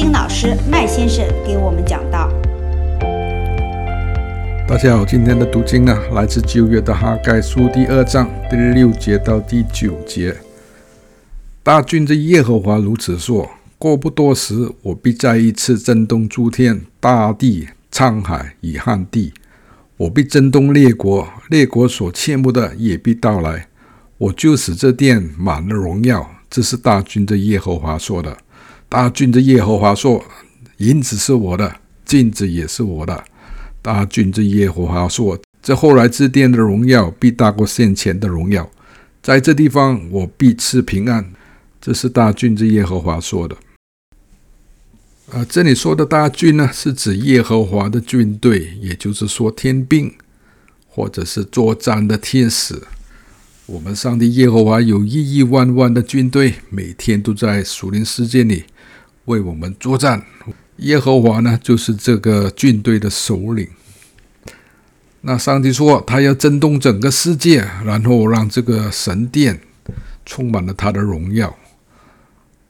经老师麦先生给我们讲道。大家好，今天的读经呢，来自旧约的哈该书第二章第六节到第九节。大军之耶和华如此说：过不多时，我必再一次震动诸天、大地、沧海与旱地。我必震动列国，列国所羡慕的也必到来。我就使这殿满了荣耀。这是大军的耶和华说的。大军之耶和华说：银子是我的，金子也是我的。大军之耶和华说：这后来之殿的荣耀必大过先前的荣耀。在这地方，我必赐平安。这是大军之耶和华说的。啊，这里说的大军呢，是指耶和华的军队，也就是说天兵，或者是作战的天使。我们上帝耶和华有亿亿万万的军队，每天都在属灵世界里为我们作战。耶和华呢，就是这个军队的首领。那上帝说，他要震动整个世界，然后让这个神殿充满了他的荣耀。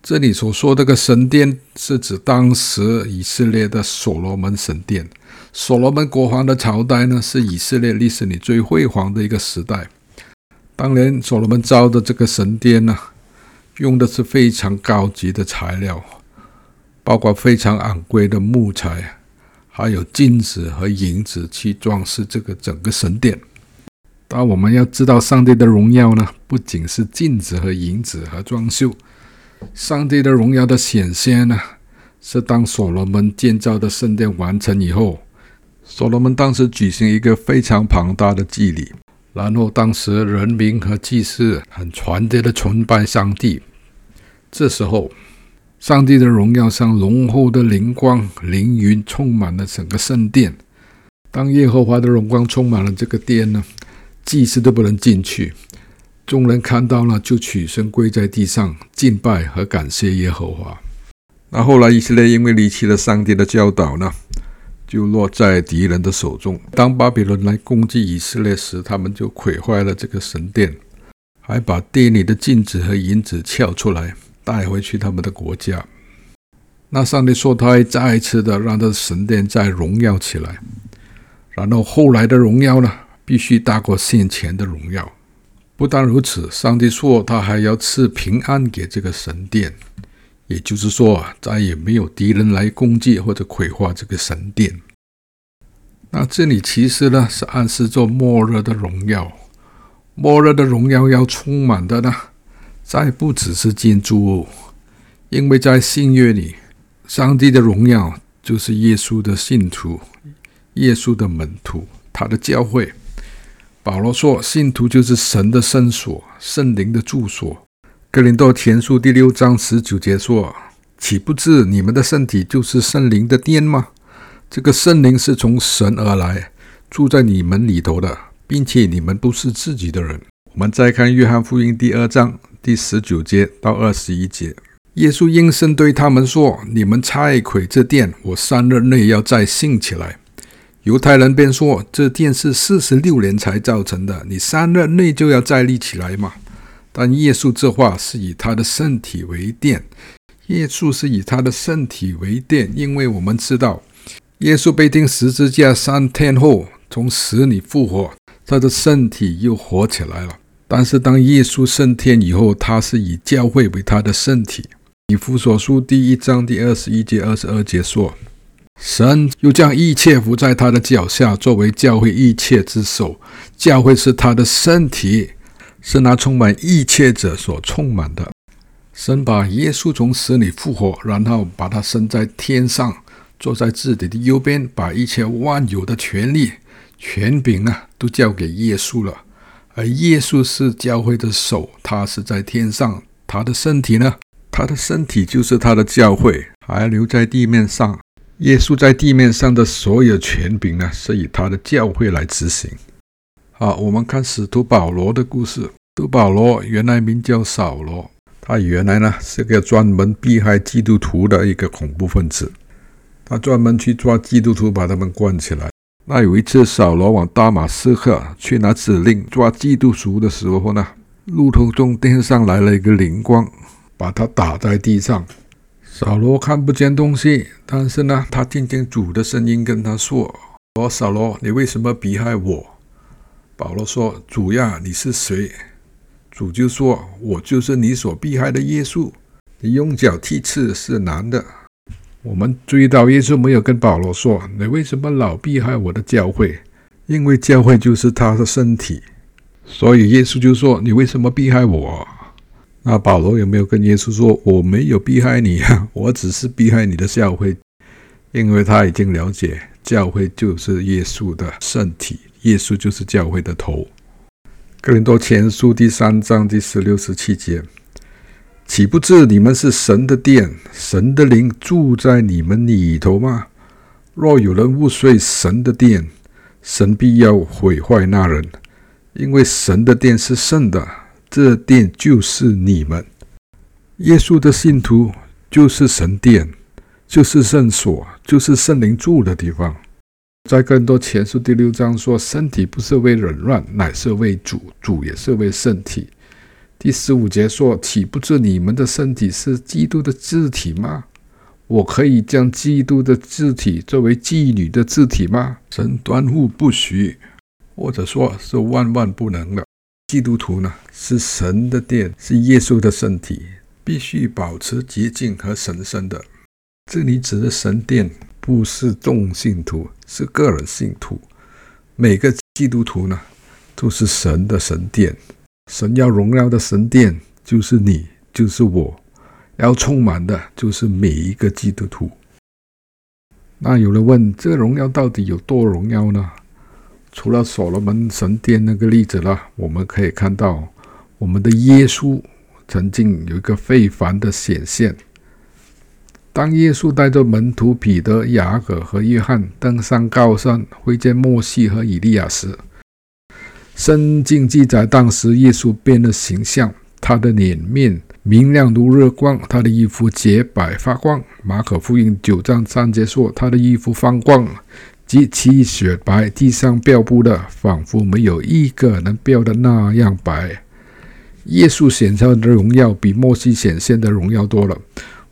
这里所说的这个神殿，是指当时以色列的所罗门神殿。所罗门国王的朝代呢，是以色列历史里最辉煌的一个时代。当年所罗门造的这个神殿呢，用的是非常高级的材料，包括非常昂贵的木材，还有金子和银子去装饰这个整个神殿。但我们要知道，上帝的荣耀呢，不仅是金子和银子和装修，上帝的荣耀的显现呢，是当所罗门建造的圣殿完成以后，所罗门当时举行一个非常庞大的祭礼。然后，当时人民和祭司很团结的崇拜上帝。这时候，上帝的荣耀像浓厚的灵光、灵云，充满了整个圣殿。当耶和华的荣光充满了这个殿呢，祭司都不能进去。众人看到了，就屈身跪在地上敬拜和感谢耶和华。那后来，以色列因为离弃了上帝的教导呢，就落在敌人的手中。当巴比伦来攻击以色列时，他们就毁坏了这个神殿，还把殿里的镜子和银子撬出来带回去他们的国家。那上帝说，他会再一次的让这神殿再荣耀起来。然后后来的荣耀呢，必须大过先前的荣耀。不但如此，上帝说他还要赐平安给这个神殿。也就是说，再也没有敌人来攻击或者毁坏这个神殿。那这里其实呢，是暗示着末日的荣耀。末日的荣耀要充满的呢，再不只是建筑物，因为在新约里，上帝的荣耀就是耶稣的信徒、耶稣的门徒、他的教会。保罗说，信徒就是神的圣所、圣灵的住所。哥林多前书第六章十九节说：“岂不知你们的身体就是圣灵的殿吗？这个圣灵是从神而来，住在你们里头的，并且你们不是自己的人。”我们再看约翰福音第二章第十九节到二十一节，耶稣应声对他们说：“你们拆毁这殿，我三日内要再兴起来。”犹太人便说：“这殿是四十六年才造成的，你三日内就要再立起来吗？”但耶稣这话是以他的身体为殿，耶稣是以他的身体为殿，因为我们知道，耶稣被钉十字架三天后从死里复活，他的身体又活起来了。但是当耶稣升天以后，他是以教会为他的身体。以弗所书第一章第二十一节、二十二节说：“神又将一切伏在他的脚下，作为教会一切之首。教会是他的身体。”是那充满一切者所充满的。神把耶稣从死里复活，然后把他升在天上，坐在自己的右边，把一切万有的权力、权柄啊，都交给耶稣了。而耶稣是教会的手，他是在天上，他的身体呢？他的身体就是他的教会，还留在地面上。耶稣在地面上的所有权柄呢，是以他的教会来执行。好，我们看使徒保罗的故事。都保罗原来名叫扫罗，他原来呢是个专门迫害基督徒的一个恐怖分子，他专门去抓基督徒，把他们关起来。那有一次，扫罗往大马士革去拿指令抓基督徒的时候呢，路途中天上来了一个灵光，把他打在地上。扫罗看不见东西，但是呢，他听见主的声音跟他说：“我扫罗，你为什么逼害我？”保罗说：“主呀，你是谁？”主就说：“我就是你所逼害的耶稣。你用脚踢刺是难的。”我们注意到耶稣没有跟保罗说：“你为什么老逼害我的教会？”因为教会就是他的身体，所以耶稣就说：“你为什么逼害我？”那保罗有没有跟耶稣说：“我没有逼害你啊，我只是逼害你的教会。”因为他已经了解，教会就是耶稣的身体，耶稣就是教会的头。哥林多前书第三章第十六、十七节：“岂不知你们是神的殿，神的灵住在你们里头吗？若有人污秽神的殿，神必要毁坏那人，因为神的殿是圣的，这殿就是你们。耶稣的信徒就是神殿，就是圣所，就是圣灵住的地方。在更多前书第六章说，身体不是为人乱，乃是为主，主也是为圣体。第十五节说，岂不知你们的身体是基督的肢体吗？我可以将基督的肢体作为妓女的肢体吗？神断乎不许，或者说是万万不能的。基督徒呢，是神的殿，是耶稣的身体，必须保持洁净和神圣的。这里指的神殿，不是众信徒，是个人信徒。每个基督徒呢，都是神的神殿。神要荣耀的神殿，就是你，就是我。要充满的就是每一个基督徒。那有人问：这个荣耀到底有多荣耀呢？除了所罗门神殿那个例子呢，我们可以看到我们的耶稣曾经有一个非凡的显现。当耶稣带着门徒彼得、雅各和约翰登上高山会见摩西和以利亚时，圣经记载当时耶稣变了形象，他的脸面。明亮如日光，他的衣服洁白发光。马可福音九章三节说，他的衣服放光，极其雪白，地上标布的仿佛没有一个能标的那样白。耶稣显现的荣耀比摩西显现的荣耀多了。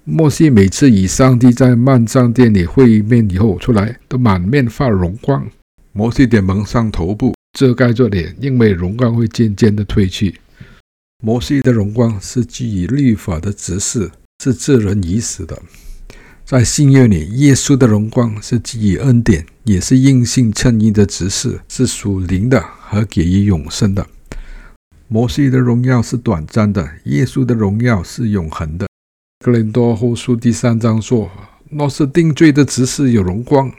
摩西每次与上帝在幔帐殿里会面以后出来，都满面发荣光。摩西得蒙上头部，遮盖着脸，因为荣光会渐渐的褪去。摩西的荣光是基于律法的执事，是致人已死的。在新约里，耶稣的荣光是基于恩典，也是应信称义的执事，是属灵的和给予永生的。摩西的荣耀是短暂的，耶稣的荣耀是永恒的。哥林多后书第三章说：“若是定罪的执事有荣光，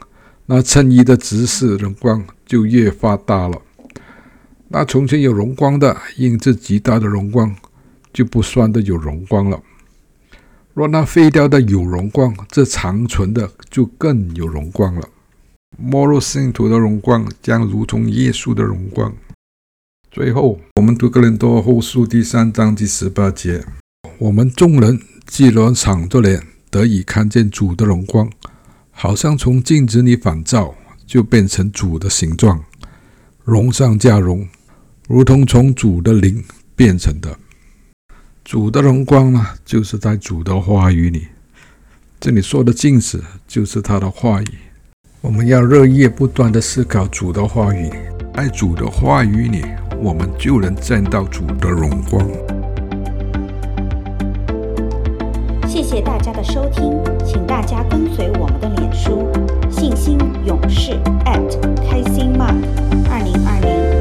那衬衣的直视荣光就越发大了。”那从前有荣光的，印这极大的荣光，就不算的有荣光了。若那废掉的有荣光，这长存的就更有荣光了。末日信徒的荣光将如同耶稣的荣光。最后，我们读哥林多后书第三章第十八节：我们众人既然敞着脸得以看见主的荣光，好像从镜子里反照，就变成主的形状，荣上加荣。如同从主的灵变成的，主的荣光呢，就是在主的话语里。这里说的镜子就是他的话语。我们要日夜不断地思考主的话语，在主的话语里，我们就能见到主的荣光。谢谢大家的收听，请大家跟随我们的脸书“信心勇士”@开心 Mark 二零二零。